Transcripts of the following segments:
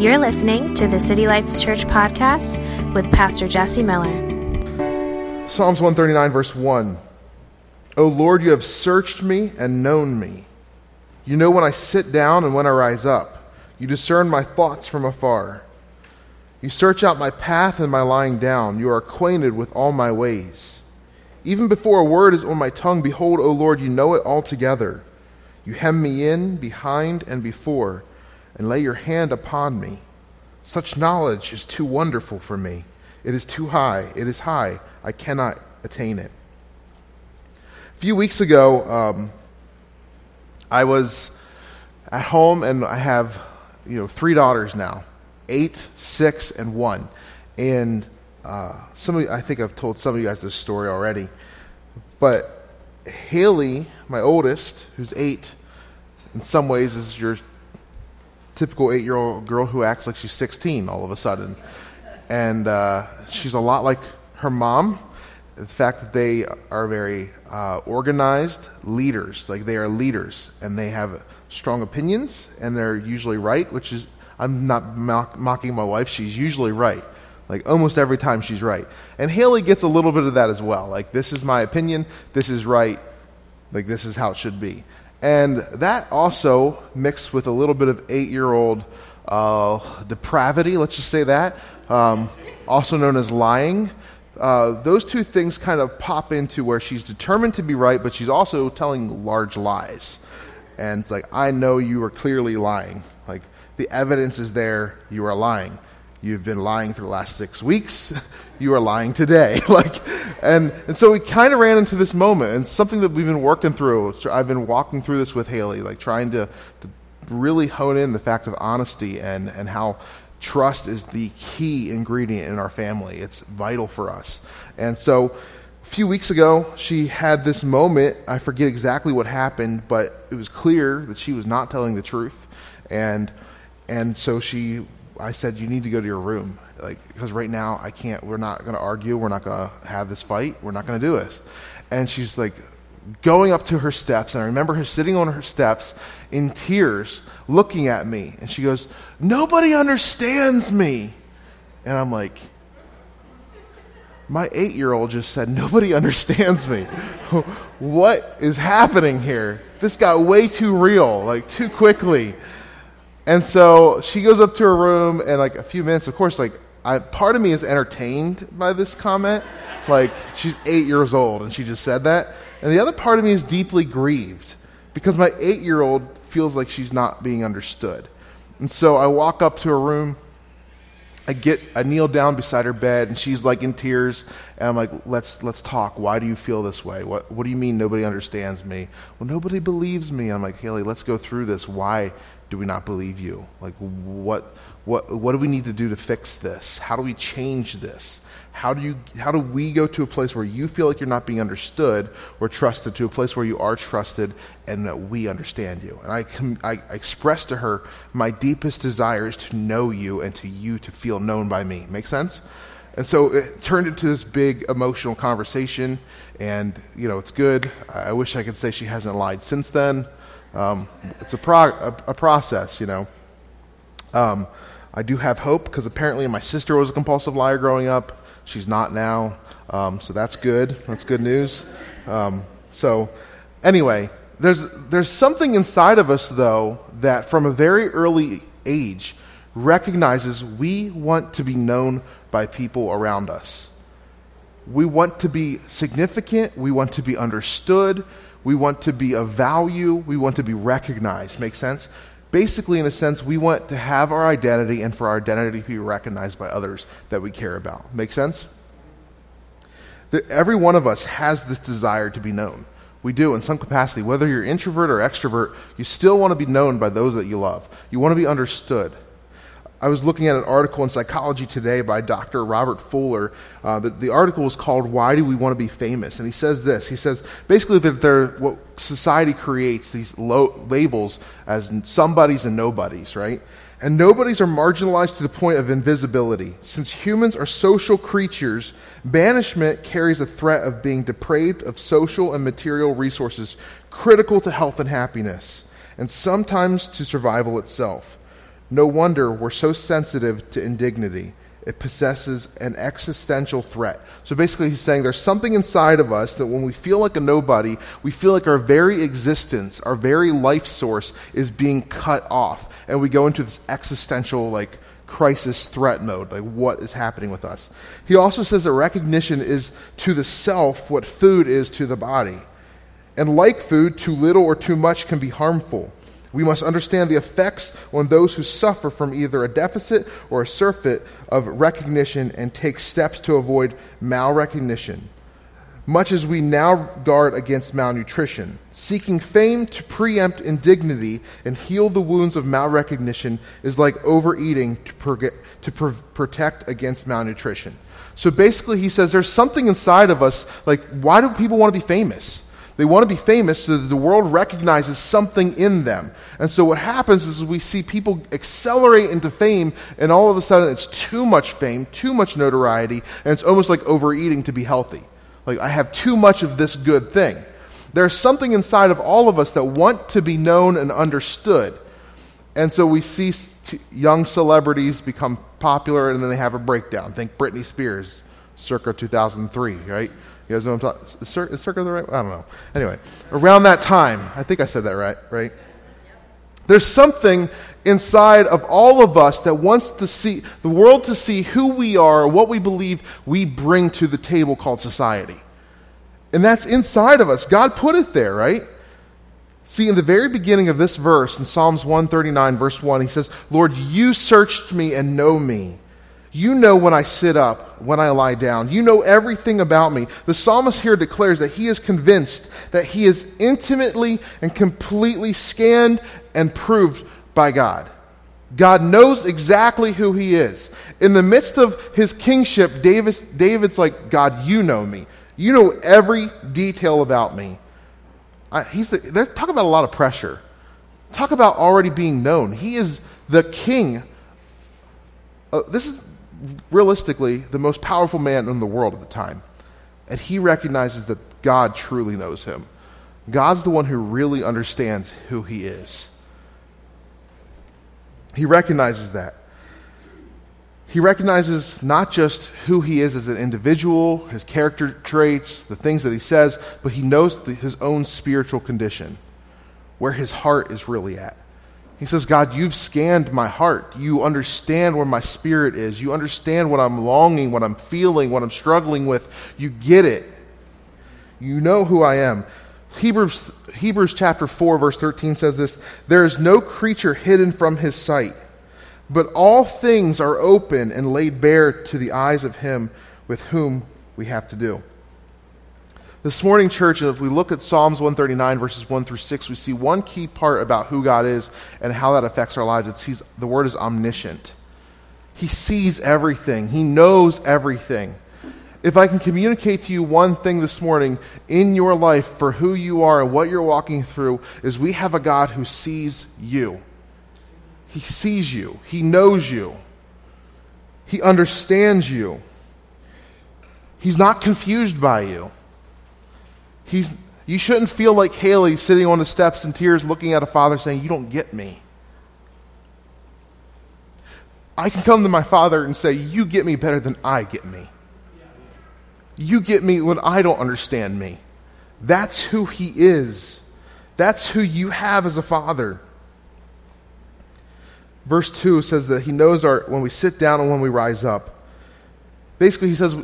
You're listening to the City Lights Church podcast with Pastor Jesse Miller. Psalms 139, verse 1. O Lord, you have searched me and known me. You know when I sit down and when I rise up. You discern my thoughts from afar. You search out my path and my lying down. You are acquainted with all my ways. Even before a word is on my tongue, behold, O Lord, you know it altogether. You hem me in, behind, and before, and lay your hand upon me. Such knowledge is too wonderful for me. It is too high. It is high. I cannot attain it. A few weeks ago, um, I was at home, and I have you know three daughters now eight, six, and one. And uh, some of you, I think I've told some of you guys this story already. But Haley, my oldest, who's eight, in some ways is your typical eight year old girl who acts like she's 16 all of a sudden. And uh, she's a lot like her mom. The fact that they are very uh, organized leaders, like they are leaders, and they have strong opinions, and they're usually right, which is I'm not mock, mocking my wife. She's usually right. Like almost every time she's right. And Haley gets a little bit of that as well. Like, this is my opinion. This is right. Like, this is how it should be. And that also mixed with a little bit of eight year old uh, depravity, let's just say that, um, also known as lying. Uh, those two things kind of pop into where she's determined to be right, but she's also telling large lies. And it's like, I know you are clearly lying. Like, the evidence is there. You are lying. You've been lying for the last six weeks. you are lying today. like, and, and so we kind of ran into this moment and something that we've been working through. I've been walking through this with Haley, like trying to, to really hone in the fact of honesty and, and how trust is the key ingredient in our family. It's vital for us. And so a few weeks ago, she had this moment. I forget exactly what happened, but it was clear that she was not telling the truth. And and so she, I said, you need to go to your room. Like, because right now I can't, we're not going to argue. We're not going to have this fight. We're not going to do this. And she's like, going up to her steps, and I remember her sitting on her steps in tears, looking at me. And she goes, Nobody understands me. And I'm like, My eight year old just said, Nobody understands me. what is happening here? This got way too real, like too quickly. And so she goes up to her room, and like a few minutes, of course, like I, part of me is entertained by this comment. Like she's eight years old, and she just said that. And the other part of me is deeply grieved because my eight year old feels like she's not being understood. And so I walk up to her room. I get, I kneel down beside her bed, and she's like in tears. And I'm like, "Let's let's talk. Why do you feel this way? What What do you mean nobody understands me? Well, nobody believes me." I'm like, "Haley, let's go through this. Why do we not believe you? Like, what, what, what do we need to do to fix this? How do we change this? How do, you, how do we go to a place where you feel like you're not being understood or trusted to a place where you are trusted and that we understand you? And I, I, I express to her my deepest desire is to know you and to you to feel known by me. Make sense? And so it turned into this big emotional conversation, and you know it's good. I wish I could say she hasn't lied since then. Um, it's a, pro- a, a, process, you know. Um, I do have hope because apparently my sister was a compulsive liar growing up. She's not now. Um, so that's good. That's good news. Um, so, anyway, there's, there's something inside of us, though, that from a very early age recognizes we want to be known by people around us. We want to be significant. We want to be understood. We want to be of value. We want to be recognized. Make sense? Basically, in a sense, we want to have our identity and for our identity to be recognized by others that we care about. Make sense? Every one of us has this desire to be known. We do in some capacity. Whether you're introvert or extrovert, you still want to be known by those that you love. You want to be understood. I was looking at an article in Psychology Today by Dr. Robert Fuller. Uh, the, the, article was called Why Do We Want to Be Famous? And he says this. He says basically that they're, what society creates, these lo- labels as somebodies and nobodies, right? And nobodies are marginalized to the point of invisibility. Since humans are social creatures, banishment carries a threat of being depraved of social and material resources critical to health and happiness, and sometimes to survival itself. No wonder we're so sensitive to indignity. It possesses an existential threat. So basically, he's saying there's something inside of us that when we feel like a nobody, we feel like our very existence, our very life source is being cut off. And we go into this existential, like, crisis threat mode, like what is happening with us. He also says that recognition is to the self what food is to the body. And like food, too little or too much can be harmful. We must understand the effects on those who suffer from either a deficit or a surfeit of recognition and take steps to avoid malrecognition much as we now guard against malnutrition. Seeking fame to preempt indignity and heal the wounds of malrecognition is like overeating to, to protect against malnutrition. So basically, he says there's something inside of us, like, why do people want to be famous? They want to be famous so that the world recognizes something in them. And so what happens is we see people accelerate into fame, and all of a sudden it's too much fame, too much notoriety, and it's almost like overeating to be healthy. Like, I have too much of this good thing. There's something inside of all of us that want to be known and understood. And so we see young celebrities become popular and then they have a breakdown. Think Britney Spears, circa 2003, right? You guys know what I'm talking cir- is circa the right? I don't know. Anyway, around that time, I think I said that right, right? There's something inside of all of us that wants to see the world to see who we are, what we believe we bring to the table called society. And that's inside of us. God put it there, right? See, in the very beginning of this verse, in Psalms 139, verse 1, he says, Lord, you searched me and know me. You know when I sit up, when I lie down. You know everything about me. The psalmist here declares that he is convinced that he is intimately and completely scanned and proved by God. God knows exactly who he is. In the midst of his kingship, Davis, David's like, God, you know me. You know every detail about me. I, he's the, they're talking about a lot of pressure. Talk about already being known. He is the king. Uh, this is realistically the most powerful man in the world at the time. And he recognizes that God truly knows him. God's the one who really understands who he is. He recognizes that. He recognizes not just who he is as an individual, his character traits, the things that he says, but he knows the, his own spiritual condition, where his heart is really at. He says, God, you've scanned my heart. You understand where my spirit is. You understand what I'm longing, what I'm feeling, what I'm struggling with. You get it. You know who I am. Hebrews, Hebrews chapter 4, verse 13 says this There is no creature hidden from his sight, but all things are open and laid bare to the eyes of him with whom we have to do. This morning, church, if we look at Psalms 139, verses 1 through 6, we see one key part about who God is and how that affects our lives. It sees, the word is omniscient. He sees everything, He knows everything. If I can communicate to you one thing this morning in your life for who you are and what you're walking through, is we have a God who sees you. He sees you, He knows you, He understands you. He's not confused by you. He's, you shouldn't feel like Haley sitting on the steps in tears looking at a father saying, You don't get me. I can come to my father and say, You get me better than I get me. You get me when I don't understand me. That's who He is. That's who you have as a father. Verse 2 says that He knows our, when we sit down and when we rise up. Basically, He says,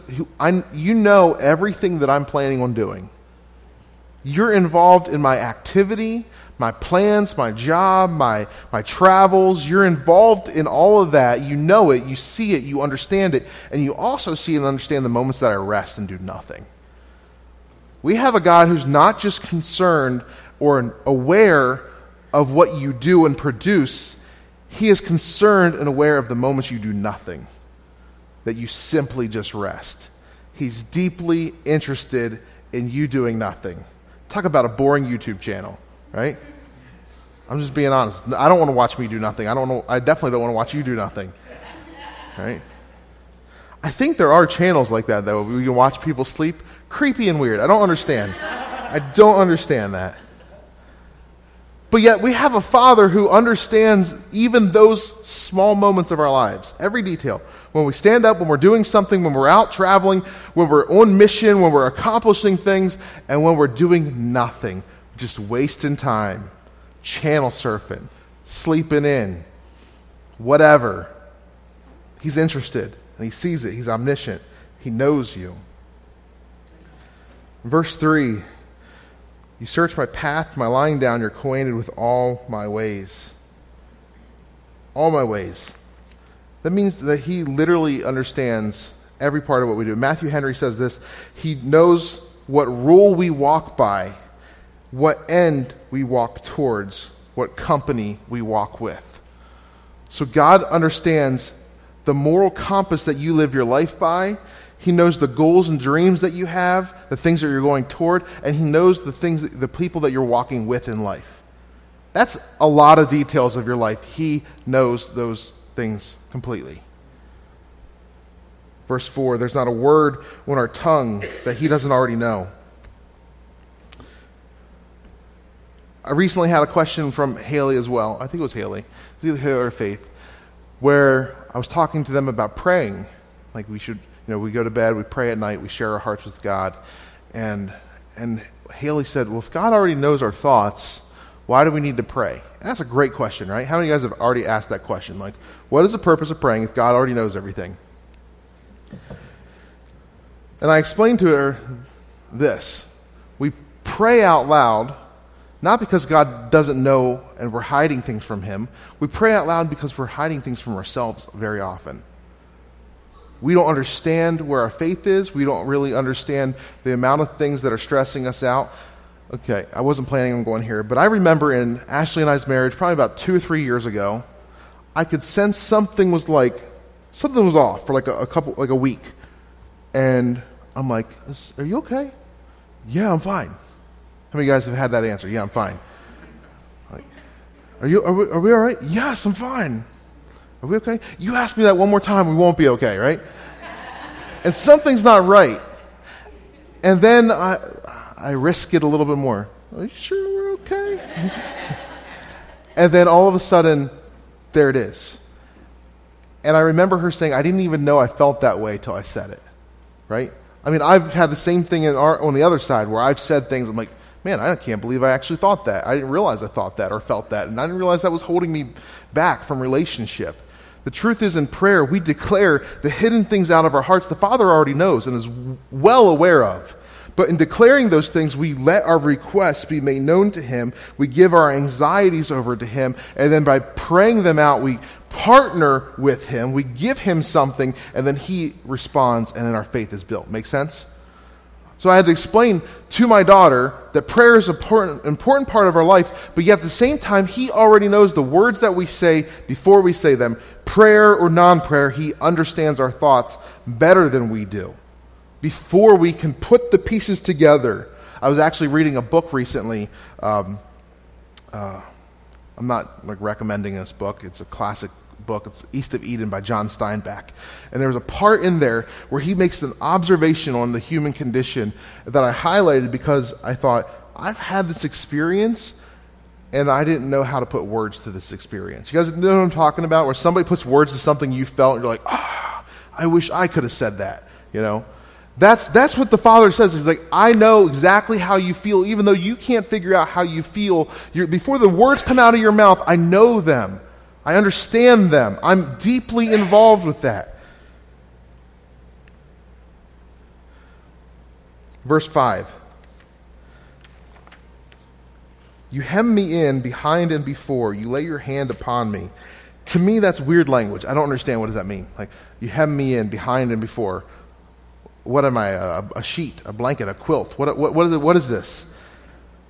You know everything that I'm planning on doing. You're involved in my activity, my plans, my job, my, my travels. You're involved in all of that. You know it, you see it, you understand it, and you also see and understand the moments that I rest and do nothing. We have a God who's not just concerned or aware of what you do and produce, He is concerned and aware of the moments you do nothing, that you simply just rest. He's deeply interested in you doing nothing. Talk about a boring YouTube channel right? I'm just being honest. I don't want to watch me do nothing. I don't know. I definitely don't want to watch you do nothing, right? I think there are channels like that though. We can watch people sleep. Creepy and weird. I don't understand. I don't understand that. But yet we have a Father who understands even those small moments of our lives, every detail. When we stand up, when we're doing something, when we're out traveling, when we're on mission, when we're accomplishing things, and when we're doing nothing, just wasting time, channel surfing, sleeping in, whatever. He's interested, and he sees it. He's omniscient. He knows you. Verse 3 You search my path, my lying down, you're acquainted with all my ways. All my ways. That means that he literally understands every part of what we do. Matthew Henry says this He knows what rule we walk by, what end we walk towards, what company we walk with. So God understands the moral compass that you live your life by. He knows the goals and dreams that you have, the things that you're going toward, and He knows the things, that, the people that you're walking with in life. That's a lot of details of your life. He knows those things completely. Verse 4 There's not a word on our tongue that He doesn't already know. I recently had a question from Haley as well. I think it was Haley. It was Haley or Faith, where I was talking to them about praying. Like we should, you know, we go to bed, we pray at night, we share our hearts with God. And, and Haley said, Well, if God already knows our thoughts, why do we need to pray? And that's a great question, right? How many of you guys have already asked that question? Like, what is the purpose of praying if God already knows everything? And I explained to her this we pray out loud not because God doesn't know and we're hiding things from Him. We pray out loud because we're hiding things from ourselves very often. We don't understand where our faith is. We don't really understand the amount of things that are stressing us out. Okay, I wasn't planning on going here, but I remember in Ashley and I's marriage, probably about two or three years ago, I could sense something was like, something was off for like a, a couple, like a week. And I'm like, Are you okay? Yeah, I'm fine. How many of you guys have had that answer? Yeah, I'm fine. Like, are you? Are we, are we all right? Yes, I'm fine. Are we okay? You ask me that one more time, we won't be okay, right? and something's not right. And then I, I risk it a little bit more. Are you sure we're okay? and then all of a sudden, there it is. And I remember her saying, I didn't even know I felt that way till I said it, right? I mean, I've had the same thing our, on the other side where I've said things, I'm like, man, I can't believe I actually thought that. I didn't realize I thought that or felt that. And I didn't realize that was holding me back from relationship. The truth is, in prayer, we declare the hidden things out of our hearts the Father already knows and is well aware of. But in declaring those things, we let our requests be made known to Him. We give our anxieties over to Him. And then by praying them out, we partner with Him. We give Him something, and then He responds, and then our faith is built. Make sense? So I had to explain to my daughter that prayer is an important, important part of our life, but yet at the same time, he already knows the words that we say before we say them. Prayer or non prayer, he understands our thoughts better than we do. Before we can put the pieces together. I was actually reading a book recently. Um, uh, I'm not like recommending this book, it's a classic book. It's East of Eden by John Steinbeck. And there's a part in there where he makes an observation on the human condition that I highlighted because I thought, I've had this experience and I didn't know how to put words to this experience. You guys know what I'm talking about? Where somebody puts words to something you felt and you're like, ah, oh, I wish I could have said that, you know? That's, that's what the Father says. He's like, I know exactly how you feel, even though you can't figure out how you feel. You're, before the words come out of your mouth, I know them. I understand them. I'm deeply involved with that. Verse 5 You hem me in behind and before, you lay your hand upon me. To me, that's weird language. I don't understand what does that mean. Like, you hem me in behind and before. What am I? A, a sheet, a blanket, a quilt? What, what, what, is, it, what is this?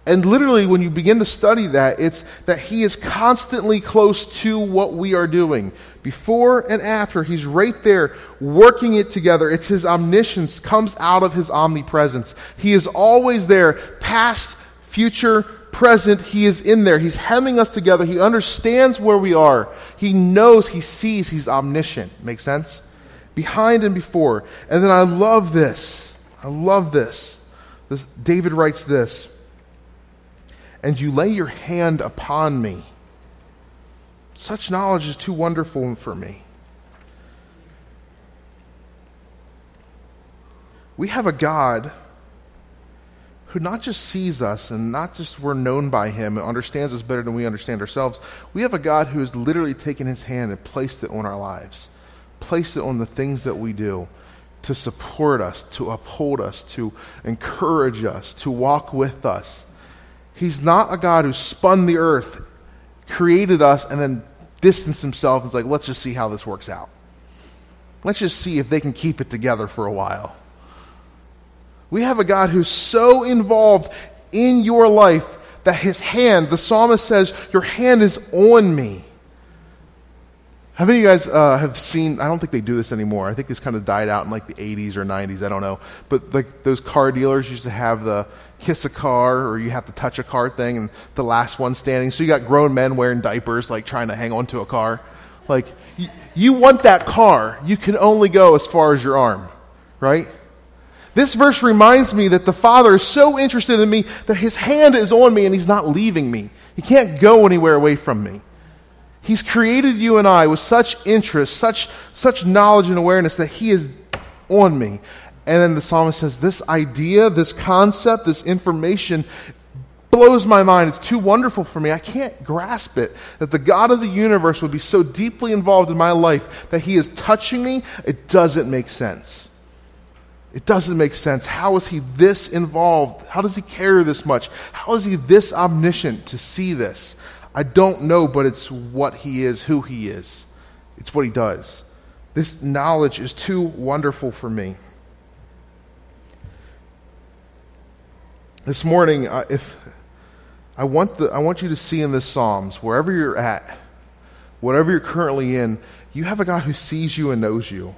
And literally, when you begin to study that, it's that He is constantly close to what we are doing. Before and after, He's right there working it together. It's His omniscience comes out of His omnipresence. He is always there, past, future, present. He is in there. He's hemming us together. He understands where we are. He knows, He sees, He's omniscient. Make sense? Behind and before. And then I love this. I love this. this David writes this and you lay your hand upon me. Such knowledge is too wonderful for me. We have a God who not just sees us and not just we're known by him and understands us better than we understand ourselves. We have a God who has literally taken his hand and placed it on our lives, placed it on the things that we do to support us, to uphold us, to encourage us, to walk with us. He's not a God who spun the earth, created us, and then distanced himself and is like, let's just see how this works out. Let's just see if they can keep it together for a while. We have a God who's so involved in your life that his hand, the psalmist says, Your hand is on me. How many of you guys uh, have seen? I don't think they do this anymore. I think this kind of died out in like the 80s or 90s. I don't know. But like those car dealers used to have the kiss a car or you have to touch a car thing and the last one standing. So you got grown men wearing diapers, like trying to hang onto a car. Like, you, you want that car. You can only go as far as your arm, right? This verse reminds me that the Father is so interested in me that his hand is on me and he's not leaving me. He can't go anywhere away from me. He's created you and I with such interest, such, such knowledge and awareness that he is on me. And then the psalmist says, This idea, this concept, this information blows my mind. It's too wonderful for me. I can't grasp it. That the God of the universe would be so deeply involved in my life that he is touching me, it doesn't make sense. It doesn't make sense. How is he this involved? How does he care this much? How is he this omniscient to see this? I don't know, but it's what he is, who he is. It's what he does. This knowledge is too wonderful for me. This morning, uh, if I want, the, I want you to see in this Psalms, wherever you're at, whatever you're currently in, you have a God who sees you and knows you.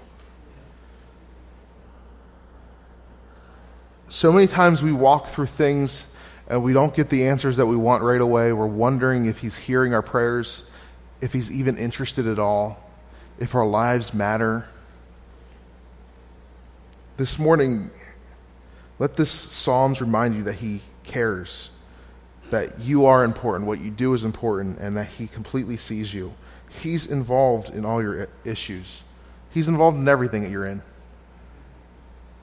so many times we walk through things and we don't get the answers that we want right away. We're wondering if He's hearing our prayers, if He's even interested at all, if our lives matter. This morning, let this Psalms remind you that He cares, that you are important, what you do is important, and that He completely sees you. He's involved in all your issues, He's involved in everything that you're in.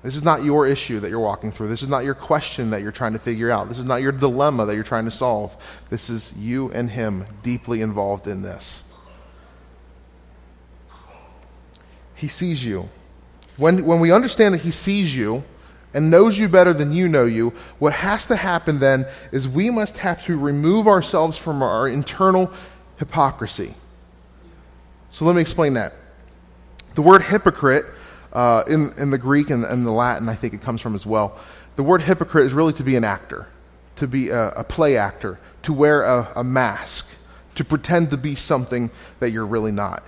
This is not your issue that you're walking through. This is not your question that you're trying to figure out. This is not your dilemma that you're trying to solve. This is you and Him deeply involved in this. He sees you. When, when we understand that He sees you and knows you better than you know you, what has to happen then is we must have to remove ourselves from our internal hypocrisy. So let me explain that. The word hypocrite uh, in, in the Greek and, and the Latin, I think it comes from as well. The word hypocrite is really to be an actor, to be a, a play actor, to wear a, a mask, to pretend to be something that you're really not.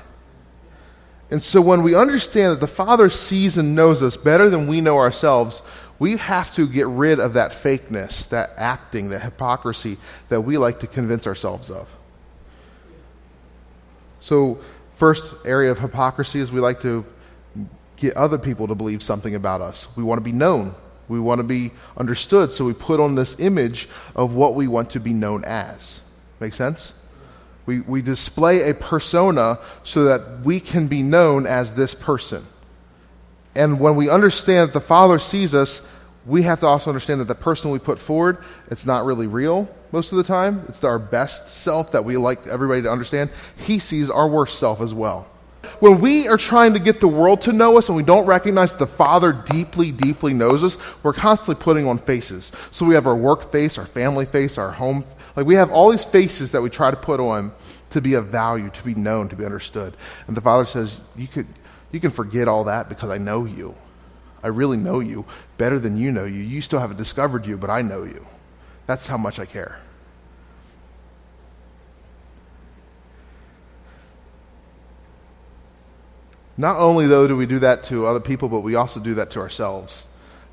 And so when we understand that the Father sees and knows us better than we know ourselves, we have to get rid of that fakeness, that acting, that hypocrisy that we like to convince ourselves of. So, first area of hypocrisy is we like to get other people to believe something about us. We want to be known. We want to be understood. So we put on this image of what we want to be known as. Make sense? We, we display a persona so that we can be known as this person. And when we understand that the Father sees us, we have to also understand that the person we put forward, it's not really real most of the time. It's our best self that we like everybody to understand. He sees our worst self as well when we are trying to get the world to know us and we don't recognize the Father deeply, deeply knows us, we're constantly putting on faces. So we have our work face, our family face, our home. Like we have all these faces that we try to put on to be of value, to be known, to be understood. And the Father says, you, could, you can forget all that because I know you. I really know you better than you know you. You still haven't discovered you, but I know you. That's how much I care. Not only, though, do we do that to other people, but we also do that to ourselves,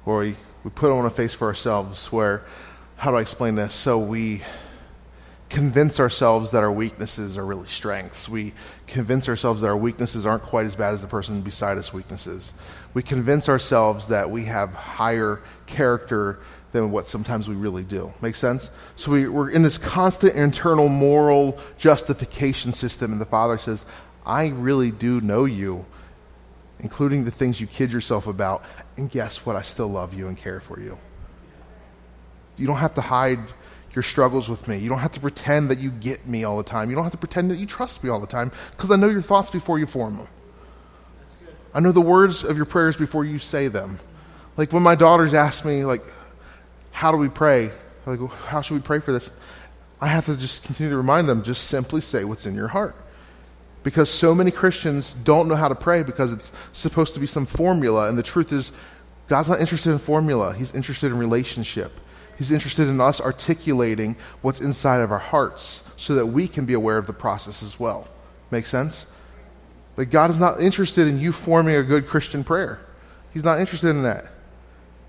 where we, we put on a face for ourselves, where, how do I explain this? So we convince ourselves that our weaknesses are really strengths. We convince ourselves that our weaknesses aren't quite as bad as the person beside us weaknesses. We convince ourselves that we have higher character than what sometimes we really do. Make sense? So we, we're in this constant internal moral justification system, and the Father says, I really do know you, including the things you kid yourself about, and guess what? I still love you and care for you. You don't have to hide your struggles with me. You don't have to pretend that you get me all the time. You don't have to pretend that you trust me all the time because I know your thoughts before you form them. I know the words of your prayers before you say them. Like when my daughters ask me, like, how do we pray? Like, how should we pray for this? I have to just continue to remind them, just simply say what's in your heart. Because so many Christians don't know how to pray because it's supposed to be some formula, and the truth is, God's not interested in formula. He's interested in relationship. He's interested in us articulating what's inside of our hearts so that we can be aware of the process as well. Make sense? But God is not interested in you forming a good Christian prayer. He's not interested in that.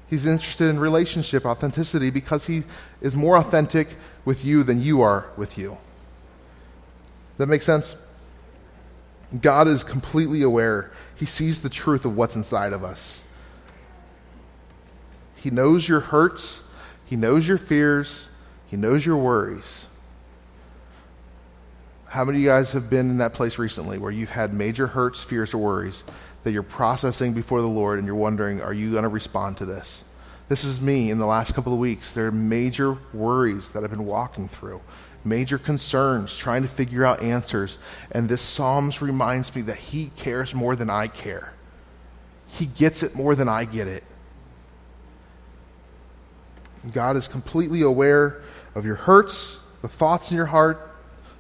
He's interested in relationship, authenticity, because He is more authentic with you than you are with you. That makes sense? God is completely aware. He sees the truth of what's inside of us. He knows your hurts, He knows your fears, He knows your worries. How many of you guys have been in that place recently where you've had major hurts, fears, or worries that you're processing before the Lord and you're wondering, are you going to respond to this? This is me in the last couple of weeks. There are major worries that I've been walking through, major concerns, trying to figure out answers. And this Psalms reminds me that He cares more than I care. He gets it more than I get it. God is completely aware of your hurts, the thoughts in your heart,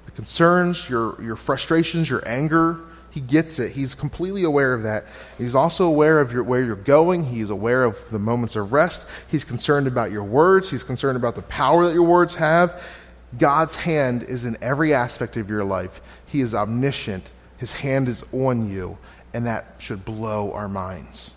the concerns, your, your frustrations, your anger. He gets it. He's completely aware of that. He's also aware of your, where you're going. He's aware of the moments of rest. He's concerned about your words. He's concerned about the power that your words have. God's hand is in every aspect of your life. He is omniscient. His hand is on you, and that should blow our minds.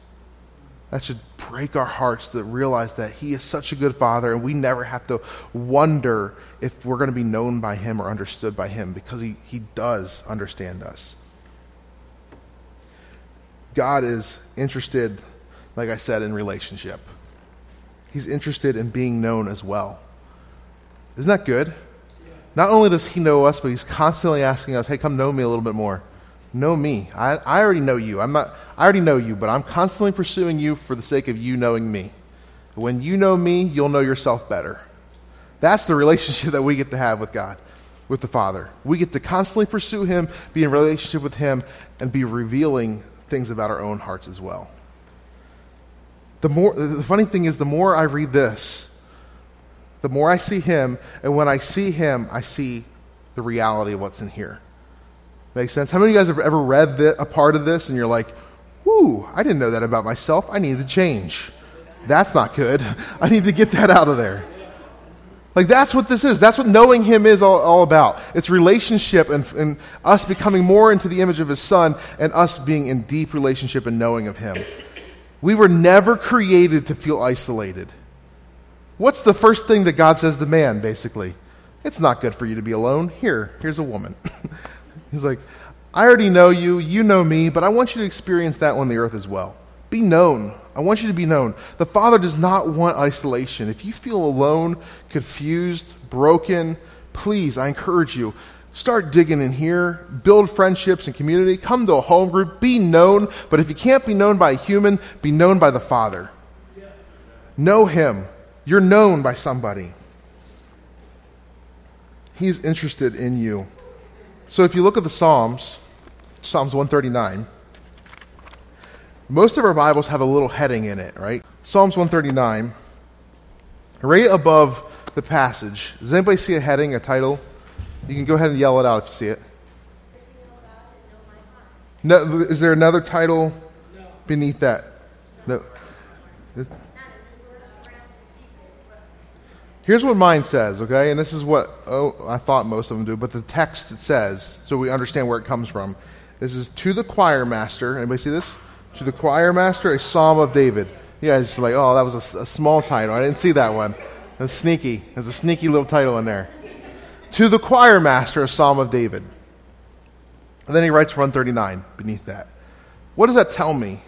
That should break our hearts to realize that He is such a good Father, and we never have to wonder if we're going to be known by Him or understood by Him because He, he does understand us. God is interested, like I said, in relationship. He's interested in being known as well. Isn't that good? Not only does He know us, but He's constantly asking us, hey, come know me a little bit more know me. I, I already know you. I'm not, I already know you, but I'm constantly pursuing you for the sake of you knowing me. When you know me, you'll know yourself better. That's the relationship that we get to have with God, with the Father. We get to constantly pursue Him, be in relationship with Him, and be revealing things about our own hearts as well. The, more, the funny thing is, the more I read this, the more I see Him, and when I see Him, I see the reality of what's in here. Make sense? How many of you guys have ever read the, a part of this and you're like, whoo, I didn't know that about myself. I need to change. That's not good. I need to get that out of there. Like, that's what this is. That's what knowing Him is all, all about. It's relationship and, and us becoming more into the image of His Son and us being in deep relationship and knowing of Him. We were never created to feel isolated. What's the first thing that God says to man, basically? It's not good for you to be alone. Here, here's a woman. He's like, I already know you, you know me, but I want you to experience that on the earth as well. Be known. I want you to be known. The Father does not want isolation. If you feel alone, confused, broken, please, I encourage you, start digging in here, build friendships and community, come to a home group, be known. But if you can't be known by a human, be known by the Father. Know Him. You're known by somebody. He's interested in you. So if you look at the Psalms, Psalms 139, most of our Bibles have a little heading in it, right? Psalms 139, right above the passage. Does anybody see a heading, a title? You can go ahead and yell it out if you see it. No, is there another title beneath that? No. Here's what mine says, okay? And this is what oh, I thought most of them do, but the text says, so we understand where it comes from. This is to the choir master. Anybody see this? To the choir master, a psalm of David. You guys are like, oh, that was a, a small title. I didn't see that one. That's sneaky. There's a sneaky little title in there. To the choir master, a psalm of David. And then he writes 139 beneath that. What does that tell me?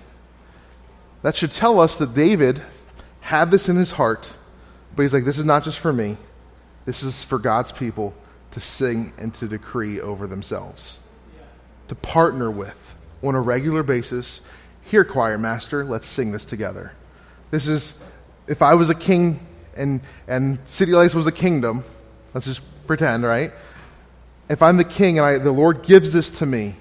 That should tell us that David had this in his heart But he's like, this is not just for me, this is for God's people to sing and to decree over themselves, to partner with on a regular basis. Here, choir master, let's sing this together. This is, if I was a king and, and City Lights was a kingdom, let's just pretend, right? If I'm the king and I, the Lord gives this to me,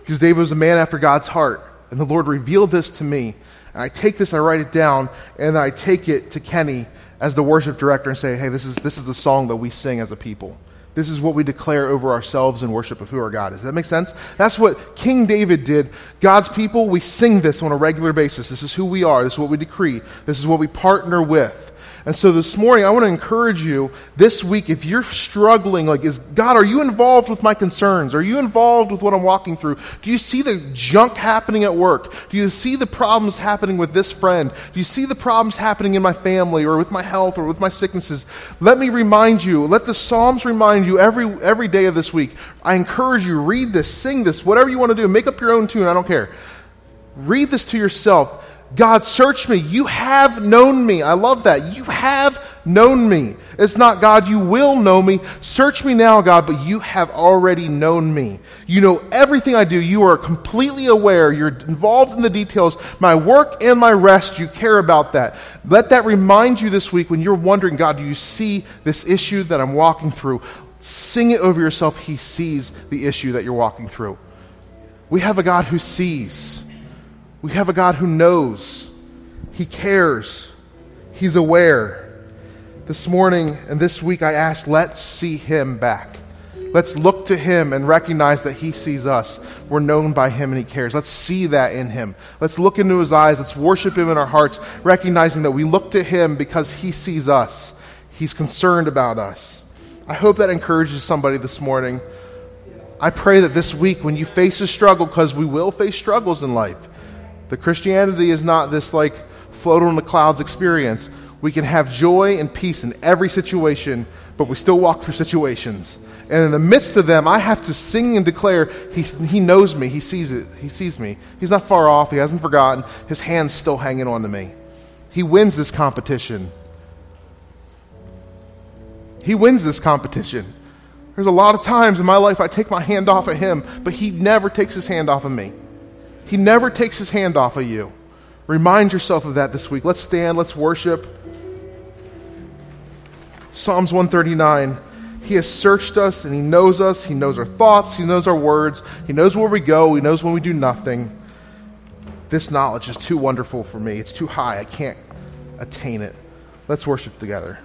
because David was a man after God's heart, and the Lord revealed this to me, and I take this, I write it down, and I take it to Kenny as the worship director and say, hey, this is, this is the song that we sing as a people. This is what we declare over ourselves in worship of who our God is. Does that make sense? That's what King David did. God's people, we sing this on a regular basis. This is who we are. This is what we decree. This is what we partner with. And so this morning, I want to encourage you this week, if you're struggling, like, is God, are you involved with my concerns? Are you involved with what I'm walking through? Do you see the junk happening at work? Do you see the problems happening with this friend? Do you see the problems happening in my family or with my health or with my sicknesses? Let me remind you, let the Psalms remind you every, every day of this week. I encourage you, read this, sing this, whatever you want to do. Make up your own tune, I don't care. Read this to yourself. God, search me. You have known me. I love that. You have known me. It's not, God, you will know me. Search me now, God, but you have already known me. You know everything I do. You are completely aware. You're involved in the details. My work and my rest, you care about that. Let that remind you this week when you're wondering, God, do you see this issue that I'm walking through? Sing it over yourself. He sees the issue that you're walking through. We have a God who sees. We have a God who knows, He cares, He's aware. This morning and this week, I ask, let's see Him back. Let's look to Him and recognize that He sees us. We're known by Him and He cares. Let's see that in Him. Let's look into His eyes. Let's worship Him in our hearts, recognizing that we look to Him because He sees us. He's concerned about us. I hope that encourages somebody this morning. I pray that this week, when you face a struggle, because we will face struggles in life, the Christianity is not this like float on the clouds experience. We can have joy and peace in every situation, but we still walk through situations. And in the midst of them, I have to sing and declare, he, he knows me, He sees it, He sees me. He's not far off, He hasn't forgotten, His hand's still hanging on to me. He wins this competition. He wins this competition. There's a lot of times in my life I take my hand off of Him, but He never takes His hand off of me. He never takes his hand off of you. Remind yourself of that this week. Let's stand, let's worship. Psalms 139. He has searched us and He knows us. He knows our thoughts. He knows our words. He knows where we go. He knows when we do nothing. This knowledge is too wonderful for me. It's too high. I can't attain it. Let's worship together.